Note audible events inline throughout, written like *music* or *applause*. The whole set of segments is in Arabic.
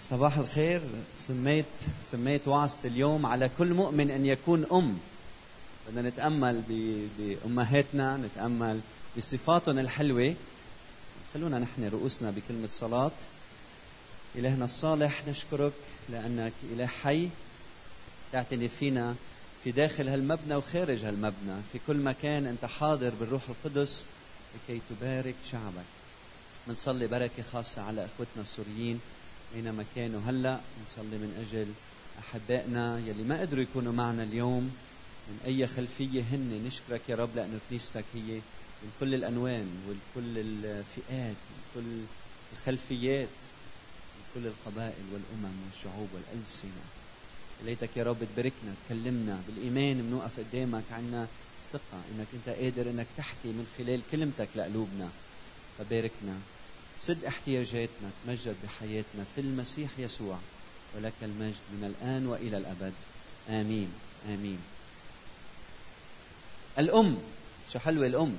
صباح الخير. سميت سميت وعظة اليوم على كل مؤمن أن يكون أم. بدنا نتأمل بأمهاتنا نتأمل بصفاتهم الحلوة. خلونا نحن رؤوسنا بكلمة صلاة. إلهنا الصالح نشكرك لأنك إله حي. تعتني فينا في داخل هالمبنى وخارج هالمبنى. في كل مكان أنت حاضر بالروح القدس لكي تبارك شعبك. بنصلي بركة خاصة على إخوتنا السوريين. أينما كانوا هلأ بنصلي من أجل أحبائنا يلي ما قدروا يكونوا معنا اليوم. من أي خلفية هن نشكرك يا رب لأنه كنيستك هي من كل الألوان وكل الفئات وكل الخلفيات كل القبائل والأمم والشعوب والألسنة. ليتك يا رب تباركنا تكلمنا بالإيمان بنوقف قدامك عنا ثقة إنك أنت قادر إنك تحكي من خلال كلمتك لقلوبنا. فباركنا. سد احتياجاتنا تمجد بحياتنا في المسيح يسوع. ولك المجد من الآن وإلى الأبد. آمين. آمين. الأم. شو حلوة الأم؟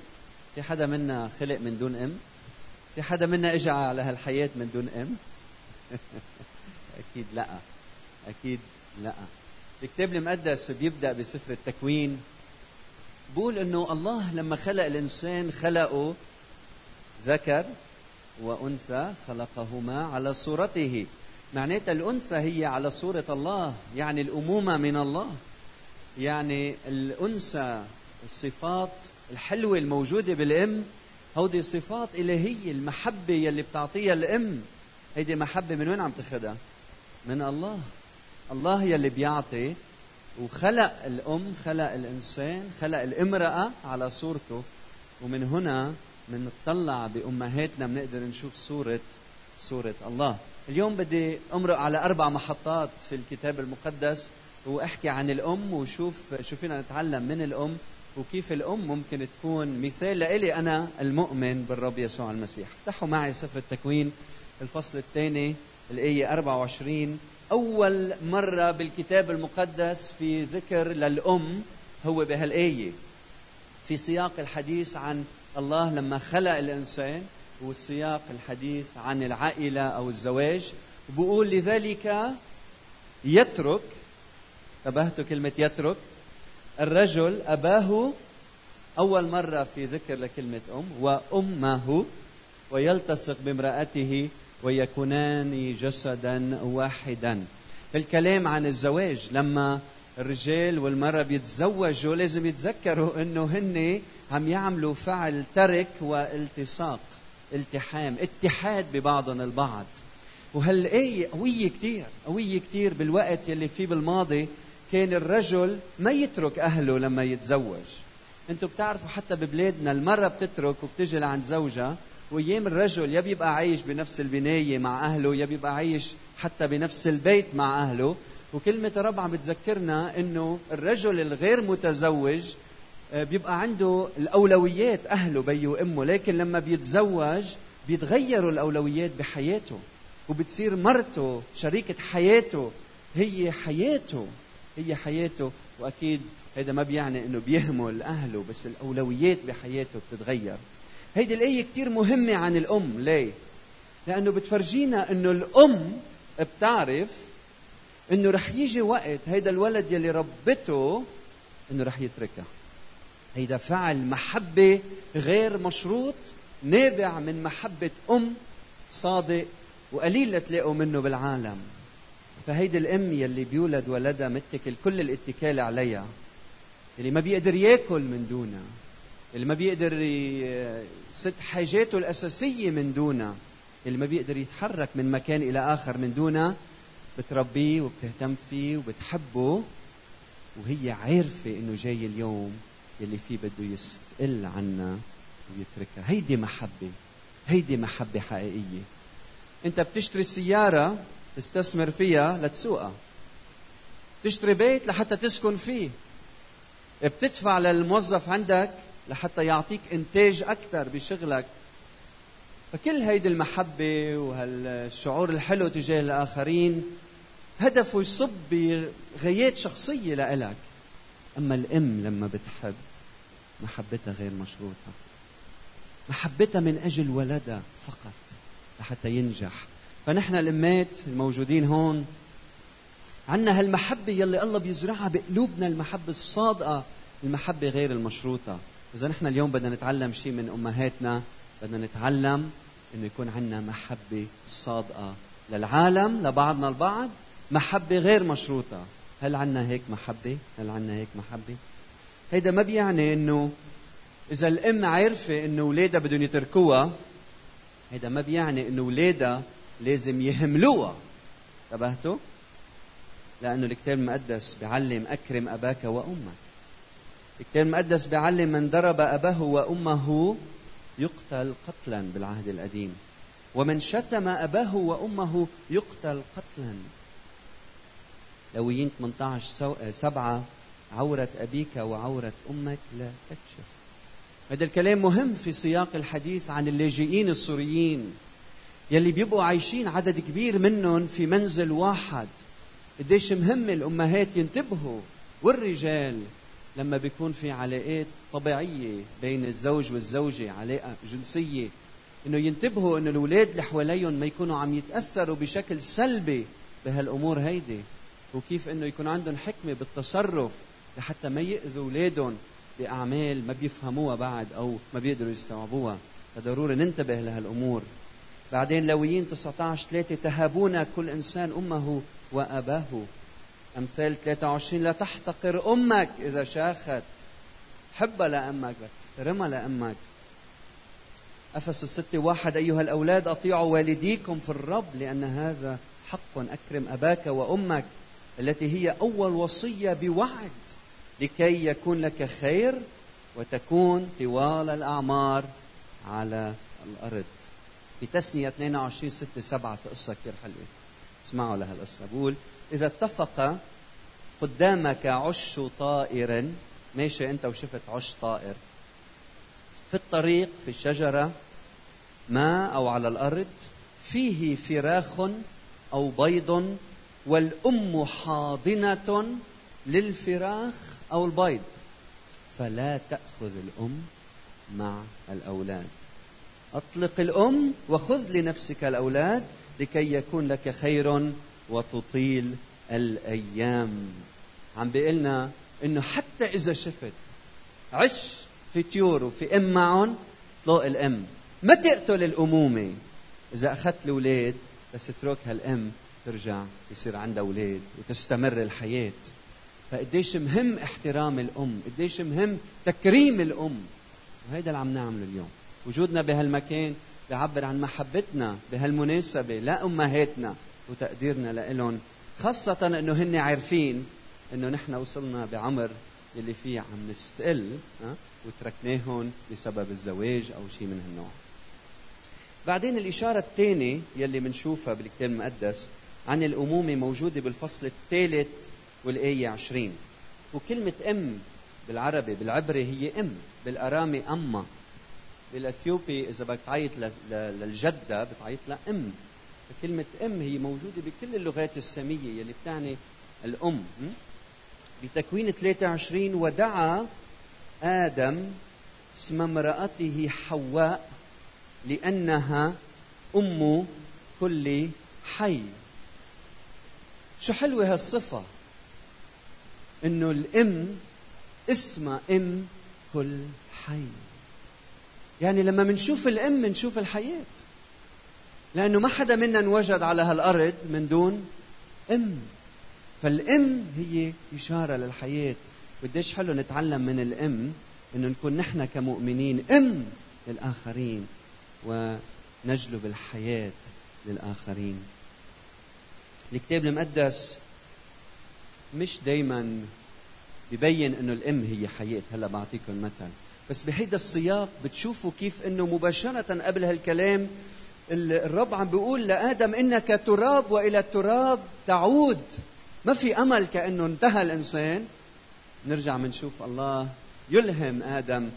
في حدا منا خلق من دون أم؟ في حدا منا اجى على هالحياة من دون أم؟ *laughs* أكيد لأ. أكيد لأ. الكتاب المقدس بيبدأ بسفر التكوين. بقول إنه الله لما خلق الإنسان خلقه ذكر وأنثى خلقهما على صورته. معناتها الأنثى هي على صورة الله يعني الأمومة من الله. يعني الأنثى الصفات الحلوة الموجودة بالأم هودي صفات إلهية المحبة يلي بتعطيها الأم. هيدي محبة من وين عم تاخذها من الله. الله يلي بيعطي وخلق الأم خلق الإنسان خلق الامرأة على صورته. ومن هنا بنطلع بأمهاتنا بنقدر نشوف صوره صورة الله. اليوم بدي أمرق على أربع محطات في الكتاب المقدس وأحكي عن الأم وشوف شو فينا نتعلم من الأم وكيف الأم ممكن تكون مثال لإلي أنا المؤمن بالرب يسوع المسيح. افتحوا معي سفر التكوين الفصل الثاني الآية 24 أول مرة بالكتاب المقدس في ذكر للأم هو بهالآية. في سياق الحديث عن الله لما خلق الإنسان والسياق الحديث عن العائلة أو الزواج بقول لذلك يترك انتبهتوا كلمة يترك الرجل أباه أول مرة في ذكر لكلمة أم وأمه ويلتصق بامرأته ويكونان جسدا واحدا. الكلام عن الزواج لما الرجال والمرأة بيتزوجوا لازم يتذكروا إنه هن عم يعملوا فعل ترك والتصاق التحام اتحاد ببعضهم البعض. وهالآية قوية كتير قوية كتير بالوقت يلي فيه بالماضي كان الرجل ما يترك أهله لما يتزوج. أنتوا بتعرفوا حتى ببلادنا المرة بتترك وبتجي لعند زوجها وأيام الرجل يا بيبقى عايش بنفس البناية مع أهله يا بيبقى عايش حتى بنفس البيت مع أهله. وكلمة الرب عم بتذكرنا إنه الرجل الغير متزوج بيبقى عنده الأولويات أهله بي وأمه. لكن لما بيتزوج بيتغيروا الأولويات بحياته وبتصير مرته شريكة حياته هي حياته هي حياته. وأكيد هذا ما بيعني إنه بيهمل أهله بس الأولويات بحياته بتتغير. هيدي الآية كتير مهمة عن الأم. ليه؟ لأنه بتفرجينا أنه الأم بتعرف أنه رح يجي وقت هيدا الولد يلي ربته أنه رح يتركها. هيدا فعل محبة غير مشروط نابع من محبة أم صادق وقليل تلاقوا منه بالعالم. فهيدي الأم يلي بيولد ولدها متكل كل الاتكال عليها اللي ما بيقدر ياكل من دونها اللي ما بيقدر يسد حاجاته الأساسية من دونها اللي ما بيقدر يتحرك من مكان إلى آخر من دونها بتربيه وبتهتم فيه وبتحبه وهي عارفة إنه جاي اليوم يلي فيه بده يستقل عنا ويتركها. هيدي محبة هيدي محبة حقيقية. أنت بتشتري سيارة تستثمر فيها لتسوقها. تشتري بيت لحتى تسكن فيه. بتدفع للموظف عندك لحتى يعطيك إنتاج أكثر بشغلك. فكل هيدي المحبة وهالشعور الحلو تجاه الآخرين هدفه يصب بغايات شخصية لإلك. أما الأم لما بتحب محبتها غير مشروطة. محبتها من أجل ولدها فقط لحتى ينجح. فنحن الأمات الموجودين هون عندنا هالمحبة يلي الله بيزرعها بقلوبنا المحبة الصادقة المحبة غير المشروطة. إذا نحن اليوم بدنا نتعلم شيء من أمهاتنا بدنا نتعلم إنه يكون عندنا محبة صادقة للعالم لبعضنا البعض محبة غير مشروطة هل عندنا هيك محبة؟ هل عندنا هيك محبة؟ هيدا ما بيعني إنه إذا الأم عارفة إنه أولادها بدهم يتركوها هيدا ما بيعني إنه أولادها لازم يهملوها انتبهتوا؟ لأنه الكتاب المقدس بيعلم أكرم أباك وأمك الكتاب المقدس بيعلم من ضرب أباه وأمه يقتل قتلا بالعهد القديم ومن شتم أباه وأمه يقتل قتلا لويين 18 سبعة عورة أبيك وعورة أمك لا تكشف. هذا الكلام مهم في سياق الحديث عن اللاجئين السوريين يلي بيبقوا عايشين عدد كبير منهم في منزل واحد. قديش مهم الأمهات ينتبهوا والرجال لما بيكون في علاقات طبيعية بين الزوج والزوجة علاقة جنسية إنه ينتبهوا انه الأولاد اللي حواليهم ما يكونوا عم يتأثروا بشكل سلبي بهالأمور هيدي. وكيف إنه يكون عندهم حكمة بالتصرف لحتى ما يأذوا أولادهم بأعمال ما بيفهموها بعد أو ما بيقدروا يستوعبوها. فضروري ننتبه لهالأمور. بعدين لويين 19 3 تهابون كل إنسان أمه وأباه. أمثال 23 لا تحتقر أمك إذا شاخت. حبها لأمك احترمها لأمك أفسس 6 واحد أيها الأولاد أطيعوا والديكم في الرب لأن هذا حق. أكرم أباك وأمك. التي هي أول وصية بوعد لكي يكون لك خير وتكون طوال الأعمار على الأرض. في تسنية 22 6 7 في قصة كثير حلوة. اسمعوا لهالقصة بقول إذا اتفق قدامك عش طائر ماشي أنت وشفت عش طائر في الطريق في الشجرة ما أو على الأرض فيه فراخ أو بيض والأم حاضنة للفراخ أو البيض. فلا تأخذ الأم مع الأولاد. أطلق الأم وخذ لنفسك الأولاد لكي يكون لك خير وتطيل الأيام. عم بيقلنا إنه حتى إذا شفت عش في طيور وفي أم معهم اطلق الأم. ما تقتل الأمومة. إذا أخذت الأولاد بس اتركها الأم. ترجع يصير عندها أولاد وتستمر الحياة. فقديش مهم احترام الأم قديش مهم تكريم الأم. وهيدا اللي عم نعمله اليوم. وجودنا بهالمكان بيعبر عن محبتنا بهالمناسبة لأمهاتنا وتقديرنا لإلهم. خاصة أنه هن عارفين أنه نحن وصلنا بعمر اللي فيه عم نستقل وتركناهم بسبب الزواج أو شيء من هالنوع. بعدين الإشارة الثانية يلي بنشوفها بالكتاب المقدس عن الأمومة موجودة بالفصل الثالث والآية عشرين. وكلمة أم بالعربي بالعبري هي أم بالأرامي أما بالأثيوبي إذا بدك تعيط للجدة بتعيط لها أم. فكلمة أم هي موجودة بكل اللغات السامية يلي بتعني الأم. بتكوين 23 ودعا آدم اسم امرأته حواء لأنها أم كل حي. شو حلوة هالصفة؟ إنه الإم اسمها إم كل حي يعني لما بنشوف الإم بنشوف الحياة. لأنه ما حدا منا انوجد على هالأرض من دون إم. فالإم هي إشارة للحياة. قديش حلو نتعلم من الإم إنه نكون نحن كمؤمنين إم للآخرين ونجلب الحياة للآخرين. الكتاب المقدس مش دايما ببين إنه الأم هي حياة هلأ بعطيكم مثل بس بهيدا السياق بتشوفوا كيف إنه مباشرة قبل هالكلام الرب عم بيقول لآدم إنك تراب وإلى التراب تعود. ما في أمل كأنه انتهى الإنسان. نرجع منشوف الله يلهم آدم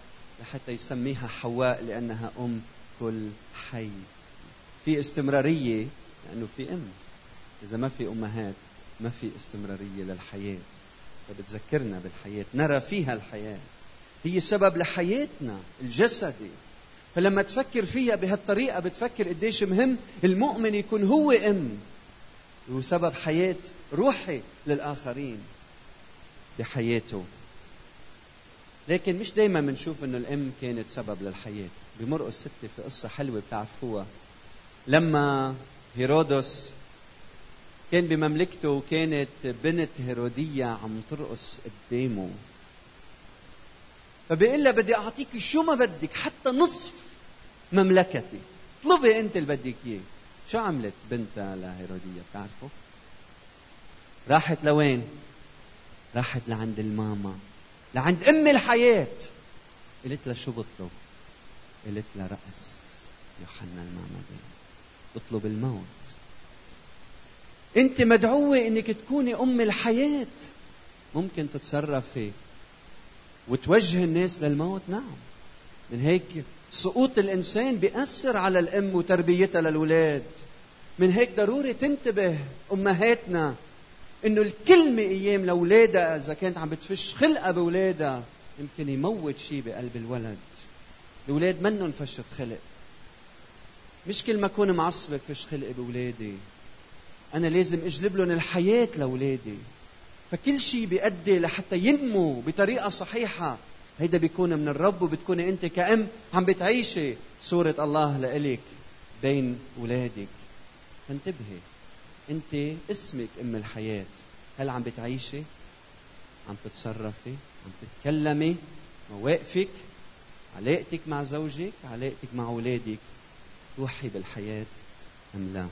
لحتى يسميها حواء لأنها أم كل حي. في استمرارية لأنه في أم. إذا ما في أمهات ما في استمرارية للحياة فبتذكرنا بالحياة نرى فيها الحياة. هي سبب لحياتنا الجسدي. فلما تفكر فيها بهالطريقة بتفكر قديش مهم المؤمن يكون هو أم. وسبب حياة روحي للآخرين بحياته. لكن مش دايما بنشوف إنه الأم كانت سبب للحياة. بمرقس ستة في قصة حلوة بتعرفوها. لما هيرودس كان بمملكته وكانت بنت هيرودية عم ترقص قدامه. فبيقول بدي أعطيك شو ما بدك حتى نصف مملكتي. اطلبي أنت اللي بدك إياه. شو عملت بنتها لهيرودية؟ بتعرفوا راحت لوين؟ راحت لعند الماما لعند أم الحياة. قلت لها شو بطلب؟ قلت لها راس يوحنا المعمدان بطلب الموت. انت مدعوة انك تكوني ام الحياة. ممكن تتصرفي وتوجه الناس للموت. نعم. من هيك سقوط الإنسان بيأثر على الأم وتربيتها للولاد من هيك ضروري تنتبه أمهاتنا إنه الكلمة أيام لأولادها إذا كانت عم بتفش خلقها بأولادها يمكن يموت شيء بقلب الولد. الأولاد منهم فشة خلق. مش كل ما أكون معصبة فش خلقي بأولادي. أنا لازم أجلب لهم الحياة لأولادي. فكل شيء بيؤدي لحتى ينمو بطريقة صحيحة. هيدا بيكون من الرب وبتكوني أنت كأم عم بتعيشي صورة الله لإلك بين أولادك. فانتبهي أنت اسمك أم الحياة. هل عم بتعيشي؟ عم تتصرفي عم تتكلمي مواقفك علاقتك مع زوجك؟ علاقتك مع أولادك؟ توحي بالحياة أم لا؟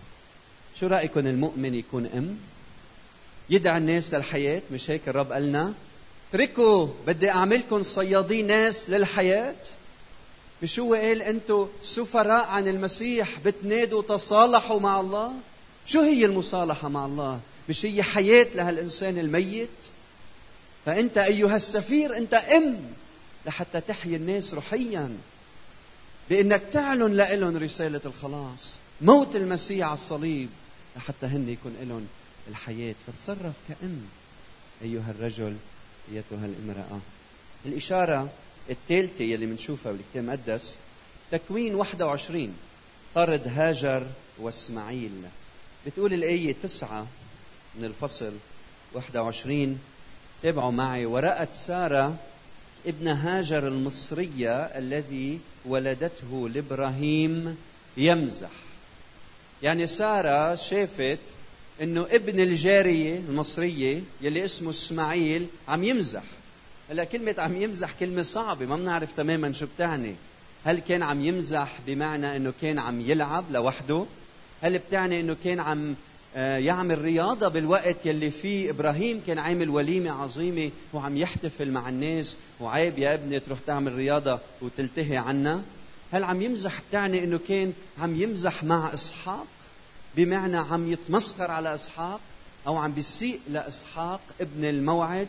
شو رايكم المؤمن يكون أم؟ يدعى الناس للحياة مش هيك الرب قالنا؟ اتركوا بدي اعملكم صيادين ناس للحياة. مش هو قال أنتم سفراء عن المسيح بتنادوا تصالحوا مع الله؟ شو هي المصالحة مع الله؟ مش هي حياة لهالإنسان الميت؟ فأنت أيها السفير أنت أم لحتى تحيي الناس روحيا بأنك تعلن لهم رسالة الخلاص موت المسيح على الصليب. لحتى هن يكون لهم الحياة. فتصرف كأم أيها الرجل أيتها الامرأة. الإشارة الثالثة يلي بنشوفها بالكتاب المقدس تكوين 21 طرد هاجر وإسماعيل. بتقول الآية تسعة من الفصل 21 تابعوا معي. ورأت سارة ابن هاجر المصرية الذي ولدته لإبراهيم يمزح. يعني سارة شافت إنه ابن الجارية المصرية يلي اسمه إسماعيل عم يمزح. هلا كلمة عم يمزح كلمة صعبة ما بنعرف تماما شو بتعني. هل كان عم يمزح بمعنى إنه كان عم يلعب لوحده؟ هل بتعني إنه كان عم آه، يعمل رياضة بالوقت يلي فيه إبراهيم؟ كان عامل وليمة عظيمة وعم يحتفل مع الناس وعيب يا ابني تروح تعمل رياضة وتلتهي عنا. هل عم يمزح بتعني إنه كان عم يمزح مع إسحاق؟ بمعنى عم يتمسخر على إسحاق أو عم بيسيء لإسحاق ابن الموعد؟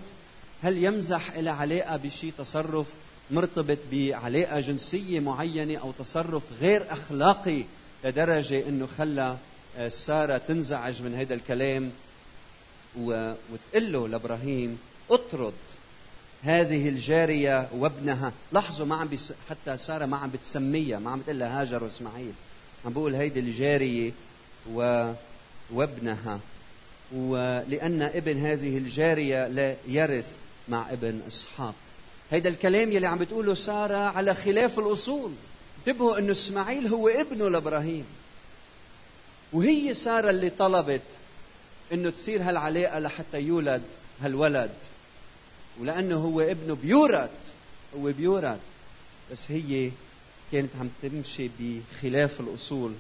هل يمزح إلى علاقة بشيء تصرف مرتبط بعلاقة جنسية معينة أو تصرف غير أخلاقي لدرجة إنه خلى آه، سارة تنزعج من هذا الكلام وتقول له لإبراهيم أطرد. هذه الجارية وابنها. لاحظوا ما عم بس حتى سارة ما عم بتسميها ما عم بتقول لها هاجر واسماعيل عم بقول هيدي الجارية و وابنها. ولأن ابن هذه الجارية لا يرث مع ابن إسحاق. هيدا الكلام يلي عم بتقوله سارة على خلاف الأصول. انتبهوا إنه إسماعيل هو ابنه لإبراهيم. وهي سارة اللي طلبت إنه تصير هالعلاقة لحتى يولد هالولد. ولأنه هو ابنه بيورث هو بيورث بس هي كانت عم تمشي بخلاف الأصول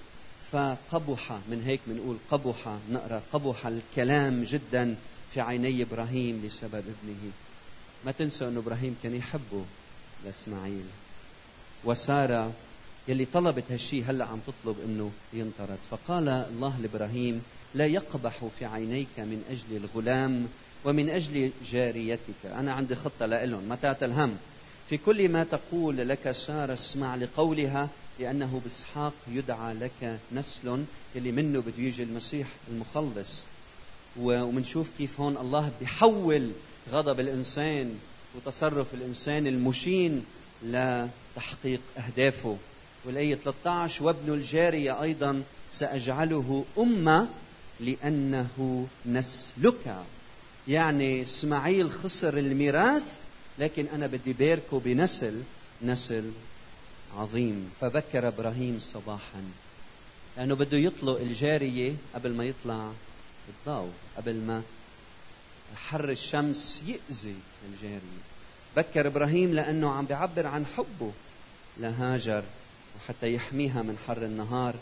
فقبح من هيك بنقول قبح نقرأ قبح الكلام جدا في عيني إبراهيم بسبب ابنه. ما تنسوا إنه إبراهيم كان يحبه لإسماعيل. وسارة يلي طلبت هالشيء هلأ عم تطلب إنه ينطرد. فقال الله لإبراهيم لا يقبح في عينيك من أجل الغلام ومن أجل جاريتك. أنا عندي خطة لهم ما الهم. في كل ما تقول لك سارة اسمع لقولها لأنه بإسحاق يدعى لك نسل. يلي منه بده يجي المسيح المخلص. ومنشوف كيف هون الله بيحول غضب الإنسان وتصرف الإنسان المشين لتحقيق أهدافه. والآية 13 وابن الجارية أيضا سأجعله أمة لأنه نسلك. يعني إسماعيل خسر الميراث لكن أنا بدي باركه بنسل نسل عظيم. فبكر إبراهيم صباحا لأنه بده يطلق الجارية قبل ما يطلع الضوء قبل ما حر الشمس يأذي الجارية. بكر إبراهيم لأنه عم بيعبر عن حبه لهاجر وحتى يحميها من حر النهار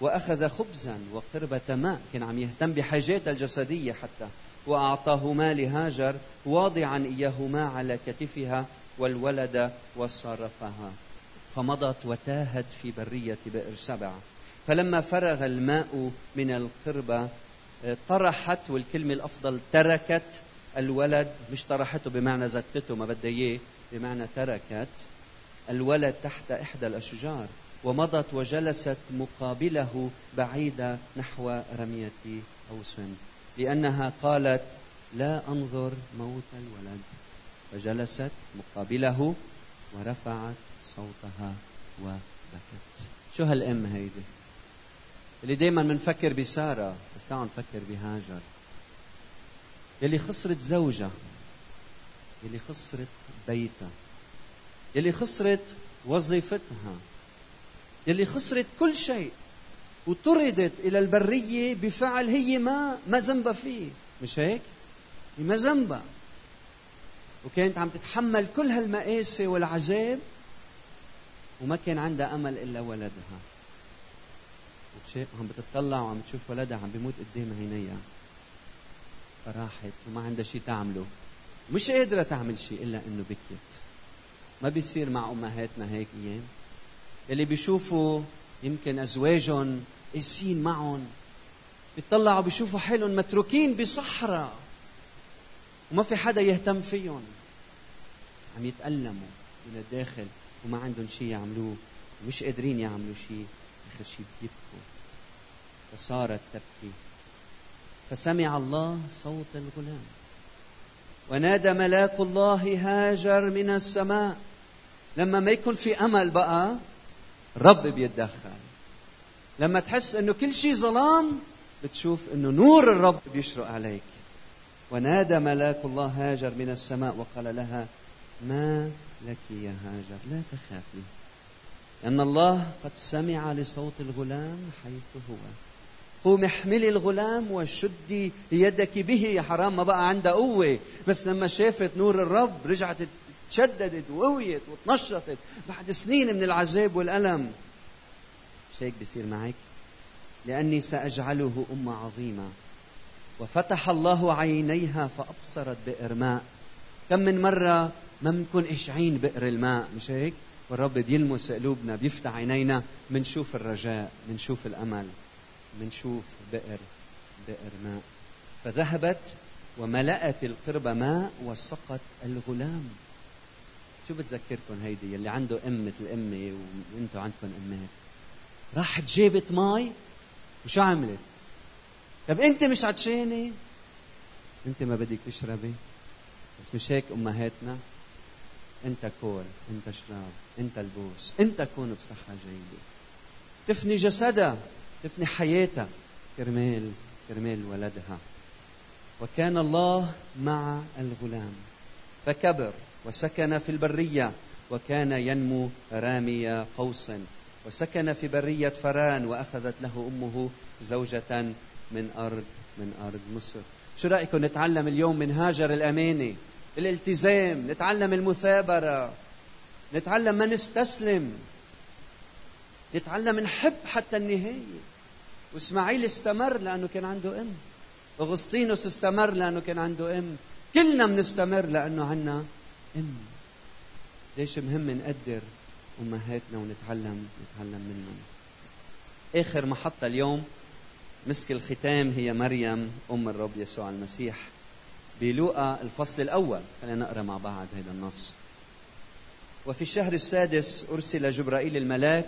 وأخذ خبزا وقربة ماء. كان عم يهتم بحاجاتها الجسدية حتى. وأعطاهما لهاجر واضعا إياهما على كتفها والولد وصرفها. فمضت وتاهت في برية بئر سبع. فلما فرغ الماء من القربة طرحت والكلمة الأفضل تركت الولد. مش طرحته بمعنى زتته ما بدها إياه بمعنى تركت الولد تحت إحدى الأشجار. ومضت وجلست مقابله بعيدة نحو رمية أوس. لأنها قالت لا أنظر موت الولد فجلست مقابله ورفعت صوتها وبكت. شو هالأم هيدي؟ اللي دايما بنفكر بسارة بس تعالوا نفكر بهاجر. يلي خسرت زوجها يلي خسرت بيتها يلي خسرت وظيفتها يلي خسرت كل شيء. وطردت إلى البرية بفعل هي ما ما ذنبها فيه. مش هيك؟ هي ما ذنبها. وكانت عم تتحمل كل هالمآسي والعذاب وما كان عندها أمل إلا ولدها. عم بتطلع وعم تشوف ولدها عم بيموت قدام عينيها. فراحت وما عندها شيء تعمله. مش قادرة تعمل شيء إلا إنه بكيت. ما بيصير مع أمهاتنا هيك أيام. اللي بيشوفوا يمكن أزواجهم قاسيين معهم بيطلعوا بيشوفوا حالهم متروكين بصحراء وما في حدا يهتم فيهم. عم يتألموا من الداخل وما عندهم شيء يعملوه ومش قادرين يعملوا شيء آخر شيء بيبكوا. فصارت تبكي. فسمع الله صوت الغلام. ونادى ملاك الله هاجر من السماء. لما ما يكون في أمل بقى رب بيتدخل لما تحس إنه كل شيء ظلام بتشوف إنه نور الرب بيشرق عليك. ونادى ملاك الله هاجر من السماء وقال لها ما لك يا هاجر لا تخافي. لأن الله قد سمع لصوت الغلام حيث هو. قوم احملي الغلام وشدي يدك به يا حرام ما بقى عندها قوة. بس لما شافت نور الرب رجعت تشددت وقويت وتنشطت بعد سنين من العذاب والألم. مش هيك بيصير معك؟ لأني سأجعله أمة عظيمة. وفتح الله عينيها فأبصرت بئر ماء. كم من مرة ما بنكون إشعين بئر الماء مش هيك؟ والرب بيلمس قلوبنا بيفتح عينينا بنشوف الرجاء بنشوف الأمل بنشوف بئر بئر ماء. فذهبت وملأت القربة ماء وسقت الغلام. شو بتذكركم هيدي اللي عنده أم مثل أمي وأنتم عندكم أمات راحت جابت مي وشو عملت؟ طب أنت مش عطشانة؟ أنت ما بدك تشربي؟ بس مش هيك أمهاتنا؟ أنت كول، أنت شراب، أنت البوس، أنت كون بصحة جيدة. تفني جسدها تفني حياتها كرمال كرمال ولدها وكان الله مع الغلام فكبر وسكن في البرية وكان ينمو رامي قوس وسكن في برية فران وأخذت له أمه زوجة من أرض من أرض مصر. شو رأيكم نتعلم اليوم من هاجر الامانه الالتزام نتعلم المثابرة. نتعلم ما نستسلم نتعلم نحب حتى النهاية. وإسماعيل استمر لأنه كان عنده أم. أغسطينوس استمر لأنه كان عنده أم. كلنا بنستمر لأنه عنا ام ليش مهم نقدر أمهاتنا ونتعلم نتعلم منهم؟ آخر محطة اليوم مسك الختام هي مريم أم الرب يسوع المسيح. بلوقا الفصل الأول خلينا نقرأ مع بعض هذا النص. وفي الشهر السادس أرسل جبرائيل الملاك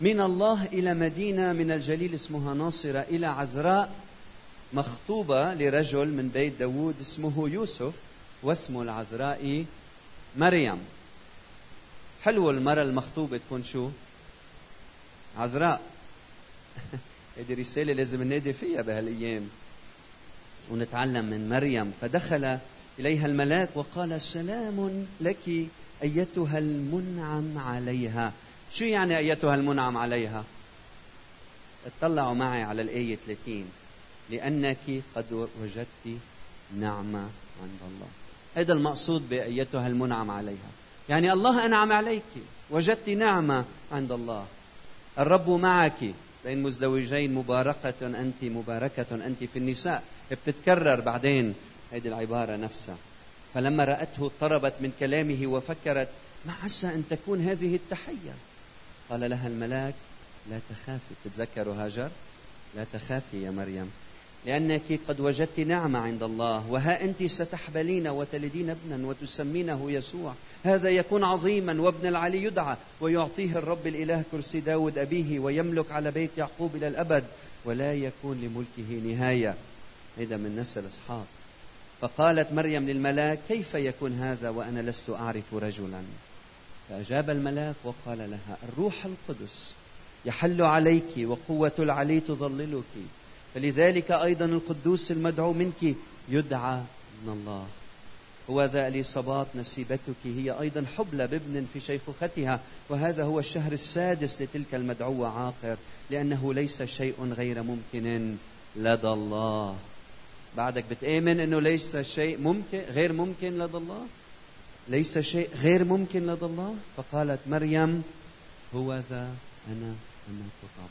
من الله إلى مدينة من الجليل اسمها ناصرة إلى عذراء مخطوبة لرجل من بيت داود اسمه يوسف. واسمه العذراء مريم. حلو المرأة المخطوبة تكون شو؟ عذراء. *laughs* هذه رسالة لازم ننادي فيها بهالأيام. ونتعلم من مريم. فدخل إليها الملاك وقال سلام لك أيتها المنعم عليها. شو يعني أيتها المنعم عليها؟ اطلعوا معي على الآية 30 لأنك قد وجدت نعمة عند الله. هذا المقصود بأيتها المنعم عليها. يعني الله أنعم عليك وجدت نعمة عند الله. الرب معك. بين مزدوجين مباركة أنت مباركة أنت في النساء. بتتكرر بعدين هذه العبارة نفسها. فلما رأته اضطربت من كلامه وفكرت ما عسى أن تكون هذه التحية؟ قال لها الملاك لا تخافي. تتذكروا هاجر؟ لا تخافي يا مريم. لأنك قد وجدت نعمة عند الله. وها أنت ستحبلين وتلدين ابنا وتسمينه يسوع. هذا يكون عظيما وابن العلي يدعى ويعطيه الرب الإله كرسي داود أبيه ويملك على بيت يعقوب إلى الأبد ولا يكون لملكه نهاية. هذا من نسل إسحاق فقالت مريم للملاك كيف يكون هذا وأنا لست أعرف رجلا؟ فأجاب الملاك وقال لها الروح القدس يحل عليك وقوة العلي تظللك. فلذلك أيضا القدوس المدعو منك يدعى من الله. هو ذا اليصابات نسيبتك هي أيضا حبلى بابن في شيخوختها. وهذا هو الشهر السادس لتلك المدعوة عاقر لأنه ليس شيء غير ممكن لدى الله. بعدك بتآمن أنه ليس شيء ممكن غير ممكن لدى الله؟ ليس شيء غير ممكن لدى الله؟ فقالت مريم هو ذا أنا أنا الرب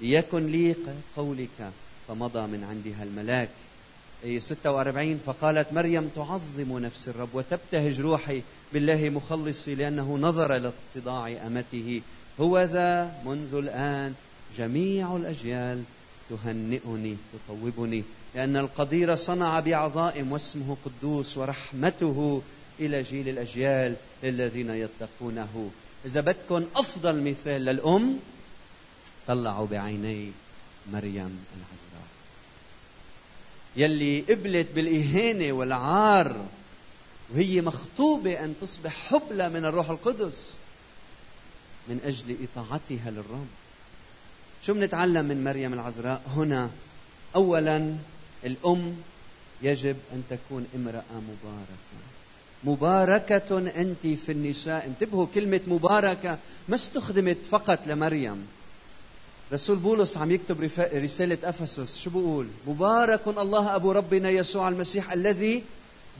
ليكن لي قولك. فمضى من عندها الملاك. أي 46 فقالت مريم تعظم نفس الرب وتبتهج روحي بالله مخلصي لأنه نظر لاتضاع أمته. هو ذا منذ الآن جميع الأجيال تهنئني تطوبني لأن القدير صنع بعظائم واسمه قدوس ورحمته إلى جيل الأجيال للذين يتقونه. إذا بدكم أفضل مثال للأم طلعوا بعيني مريم العذراء يلي قبلت بالإهانة والعار وهي مخطوبة أن تصبح حبلى من الروح القدس من أجل إطاعتها للرب. شو بنتعلم من مريم العذراء؟ هنا أولا الأم يجب أن تكون امرأة مباركة. مباركة أنت في النساء. انتبهوا كلمة مباركة ما استخدمت فقط لمريم. رسول بولس عم يكتب رسالة أفسس شو بقول؟ مبارك الله أبو ربنا يسوع المسيح الذي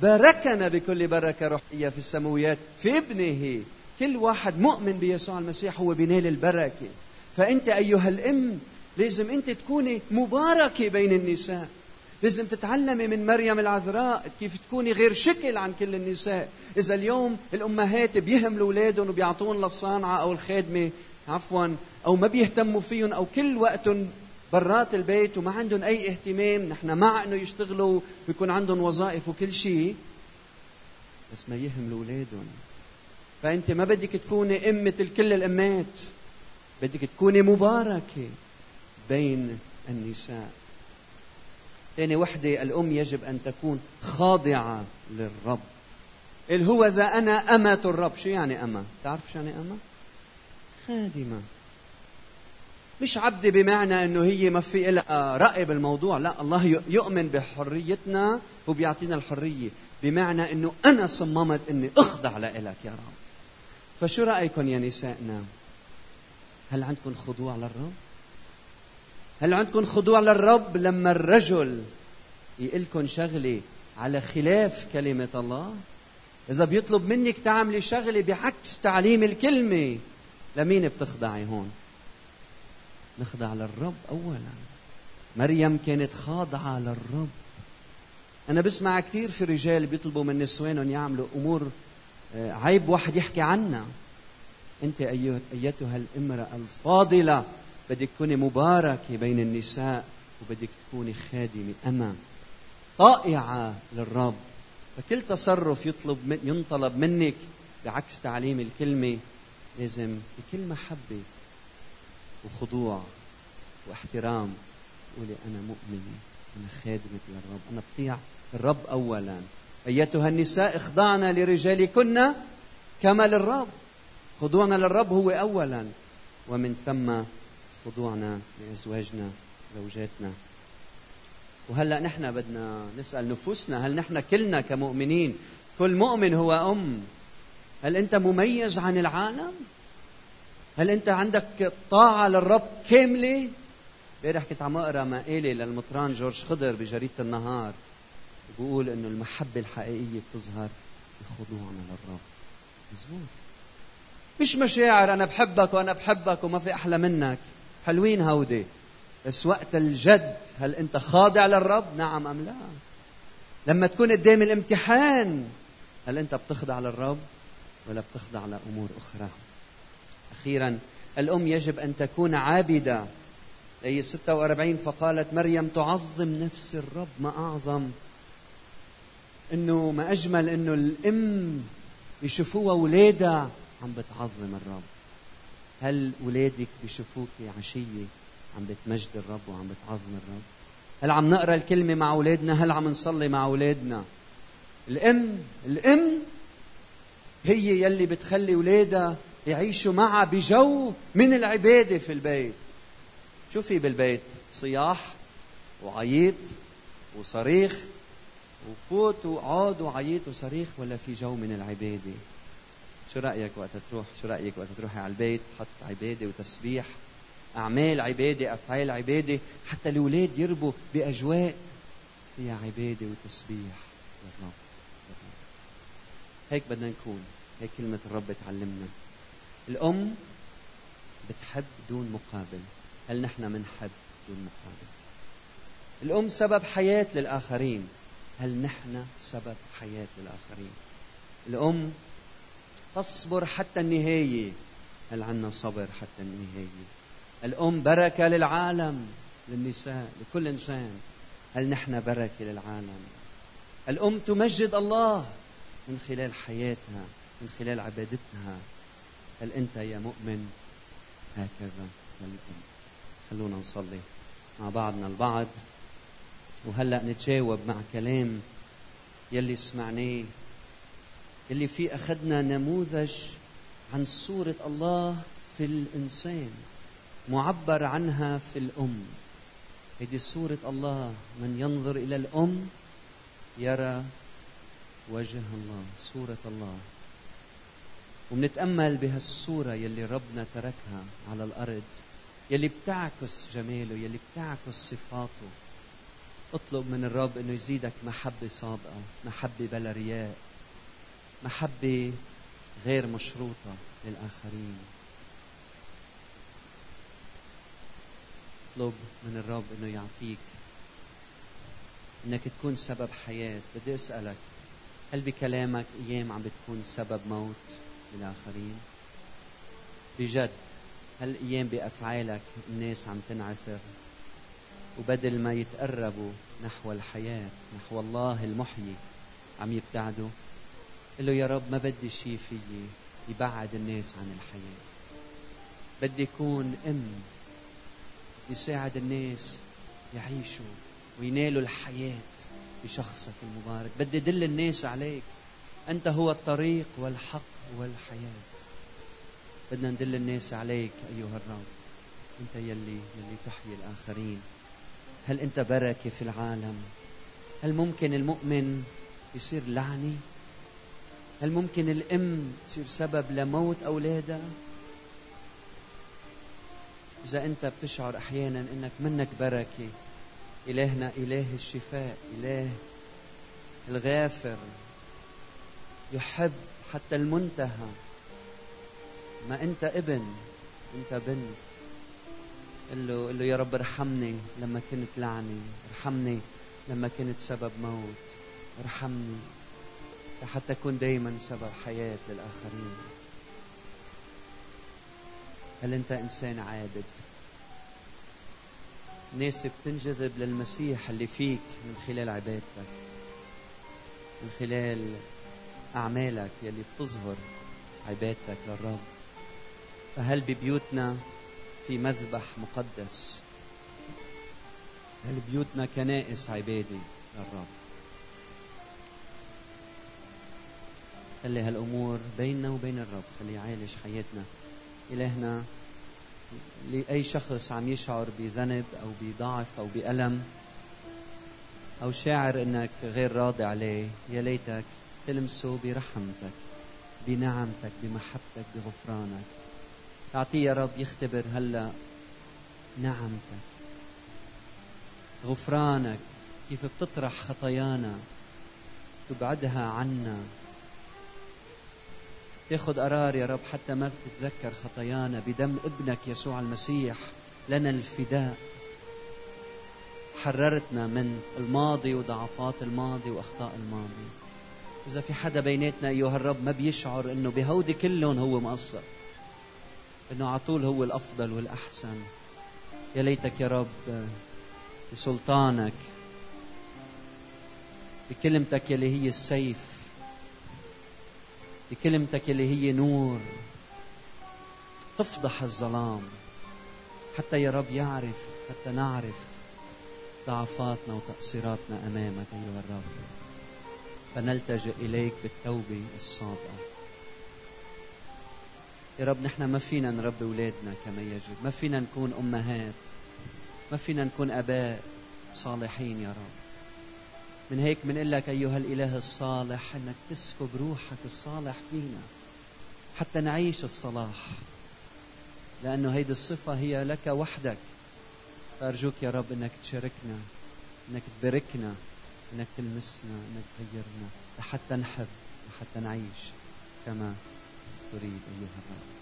باركنا بكل بركة روحية في السماويات في ابنه. كل واحد مؤمن بيسوع المسيح هو بينال البركة. فأنت أيها الأم لازم أنت تكوني مباركة بين النساء. لازم تتعلمي من مريم العذراء كيف تكوني غير شكل عن كل النساء. إذا اليوم الأمهات بيهملوا أولادهم وبيعطون للصانعة أو الخادمة عفوا أو ما بيهتموا فيهم أو كل وقتهم برات البيت وما عندهم أي اهتمام نحن مع أنه يشتغلوا ويكون عندهم وظائف وكل شيء بس ما يهملوا أولادهم. فأنت ما بدك تكوني أم مثل كل الأمات بدك تكوني مباركة بين النساء. ثاني وحدة الأم يجب أن تكون خاضعة للرب. اللي هو ذا أنا أمة الرب. شو يعني أمة؟ تعرف شو يعني أمة؟ خادمة. مش عبدة بمعنى أنه هي ما في لها رأي بالموضوع لا الله يؤمن بحريتنا وبيعطينا الحرية. بمعنى أنه أنا صممت أني أخضع لك يا رب. فشو رأيكم يا نسائنا؟ هل عندكم خضوع للرب؟ هل عندكم خضوع للرب لما الرجل يقلكم شغلة على خلاف كلمة الله؟ إذا بيطلب منك تعملي شغلة بعكس تعليم الكلمة لمين بتخضعي هون؟ نخضع للرب أولا. مريم كانت خاضعة للرب. أنا بسمع كثير في رجال بيطلبوا من نسوانهم يعملوا أمور آه، عيب واحد يحكي عنها. أنت أيتها الامرأة الفاضلة بدك تكوني مباركة بين النساء وبدك تكوني خادمة أما طائعة للرب. فكل تصرف يطلب من ينطلب منك بعكس تعليم الكلمة لازم بكل محبة وخضوع واحترام قولي أنا مؤمنة أنا خادمة للرب أنا بطيع الرب أولا. أيتها النساء اخضعنا لرجالكن كما للرب. خضوعنا للرب هو أولا. ومن ثم خضوعنا لأزواجنا زوجاتنا. وهلأ نحن بدنا نسأل نفوسنا هل نحن كلنا كمؤمنين؟ كل مؤمن هو أم. هل انت مميز عن العالم؟ هل انت عندك طاعة للرب كاملة؟ امبارح كنت عم اقرا مقاله للمطران جورج خضر بجريدة النهار؟ بيقول إنه المحبة الحقيقية بتظهر بخضوعنا للرب. مزبوط. مش مشاعر أنا بحبك وأنا بحبك وما في أحلى منك. حلوين هودي. بس وقت الجد هل أنت خاضع للرب؟ نعم أم لا. لما تكون قدام الامتحان هل أنت بتخضع للرب؟ ولا بتخضع لأمور أخرى. أخيرا الأم يجب أن تكون عابدة. أي 46 فقالت مريم تعظم نفس الرب ما أعظم. إنه ما أجمل إنه الأم يشوفوها اولادها عم بتعظم الرب. هل ولادك بيشوفوك عشية؟ عم بتمجد الرب وعم بتعظم الرب. هل عم نقرأ الكلمة مع أولادنا؟ هل عم نصلي مع أولادنا؟ الأم الأم هي يلي بتخلي اولادها يعيشوا معها بجو من العبادة في البيت. شو في بالبيت؟ صياح وعيط وصريخ وفوت وعاد وعيط وصريخ ولا في جو من العبادة؟ شو رأيك وقت تروح شو رأيك وقت تروحي على البيت؟ حط عبادة وتسبيح أعمال عبادة أفعال عبادة حتى الأولاد يربوا بأجواء فيها عبادة وتسبيح. للرب هيك بدنا نكون هيك كلمة الرب تعلمنا الأم بتحب دون مقابل. هل نحن منحب دون مقابل؟ الأم سبب حياة للآخرين. هل نحن سبب حياة للآخرين؟ الأم تصبر حتى النهاية. هل عنا صبر حتى النهاية؟ الأم بركة للعالم للنساء لكل إنسان. هل نحن بركة للعالم؟ الأم تمجد الله. من خلال حياتها من خلال عبادتها هل أنت يا مؤمن؟ هكذا. كالام خلونا نصلي مع بعضنا البعض. وهلأ نتجاوب مع كلام يلي سمعناه يلي فيه أخذنا نموذج عن صورة الله في الإنسان معبر عنها في الأم. هذه صورة الله من ينظر إلى الأم يرى وجه الله صورة الله. ومنتامل بهالصورة يلي ربنا تركها على الأرض يلي بتعكس جماله يلي بتعكس صفاته. اطلب من الرب إنه يزيدك محبة صادقه محبة بلا رياء محبة غير مشروطة للآخرين. اطلب من الرب إنه يعطيك إنك تكون سبب حياة. بدي أسألك هل بكلامك أيام عم بتكون سبب موت للاخرين بجد هل أيام بأفعالك الناس عم تنعثر؟ وبدل ما يتقربوا نحو الحياة نحو الله المحيي عم يبتعدوا؟ قل له يا رب ما بدي شيء فيي يبعد الناس عن الحياة. بدي يكون أم يساعد الناس يعيشوا وينالوا الحياة. بشخصك المبارك. بدي دل الناس عليك. أنت هو الطريق والحق والحياة. بدنا ندل الناس عليك أيها الرب. أنت يلي يلي تحيي الآخرين. هل أنت بركة في العالم؟ هل ممكن المؤمن يصير لعنة؟ هل ممكن الأم تصير سبب لموت اولادها إذا أنت بتشعر أحيانا إنك منك بركة إلهنا إله الشفاء إله الغافر يحب حتى المنتهى. ما أنت ابن أنت بنت. قل له قل له يا رب ارحمني لما كنت لعني ارحمني لما كنت سبب موت. ارحمني لحتى أكون دائما سبب حياة للآخرين. هل أنت إنسان عابد؟ ناس بتنجذب للمسيح اللي فيك من خلال عبادتك من خلال أعمالك يلي بتظهر عبادتك للرب. فهل ببيوتنا في مذبح مقدس؟ هل بيوتنا كنائس عبادة للرب؟ خلي هالأمور بيننا وبين الرب خلي يعالج حياتنا. إلهنا لأي شخص عم يشعر بذنب أو بضعف أو بألم أو شاعر أنك غير راضي عليه يا ليتك تلمسه برحمتك بنعمتك بمحبتك بغفرانك. تعطيه يا رب يختبر هلأ نعمتك غفرانك كيف بتطرح خطايانا تبعدها عنا. تاخذ قرار يا رب حتى ما بتتذكر خطايانا بدم ابنك يسوع المسيح. لنا الفداء. حررتنا من الماضي وضعفات الماضي وأخطاء الماضي. إذا في حدا بيناتنا أيها الرب ما بيشعر إنه بهودي كلهم هو مقصر. إنه على طول هو الأفضل والأحسن. يا ليتك يا رب بسلطانك بكلمتك يلي هي السيف. بكلمتك يلي هي نور. تفضح الظلام حتى يا رب يعرف حتى نعرف ضعفاتنا وتقصيراتنا أمامك أيها الرب. فنلتجئ إليك بالتوبة الصادقة. يا رب نحن ما فينا نربي أولادنا كما يجب. ما فينا نكون أمهات. ما فينا نكون أباء صالحين يا رب. من هيك بنقول لك أيها الإله الصالح إنك تسكب روحك الصالح فينا حتى نعيش الصلاح لأنه هيدي الصفة هي لك وحدك. فأرجوك يا رب إنك تشاركنا إنك تباركنا إنك تلمسنا إنك تغيرنا لحتى نحب لحتى نعيش كما تريد أيها الرب.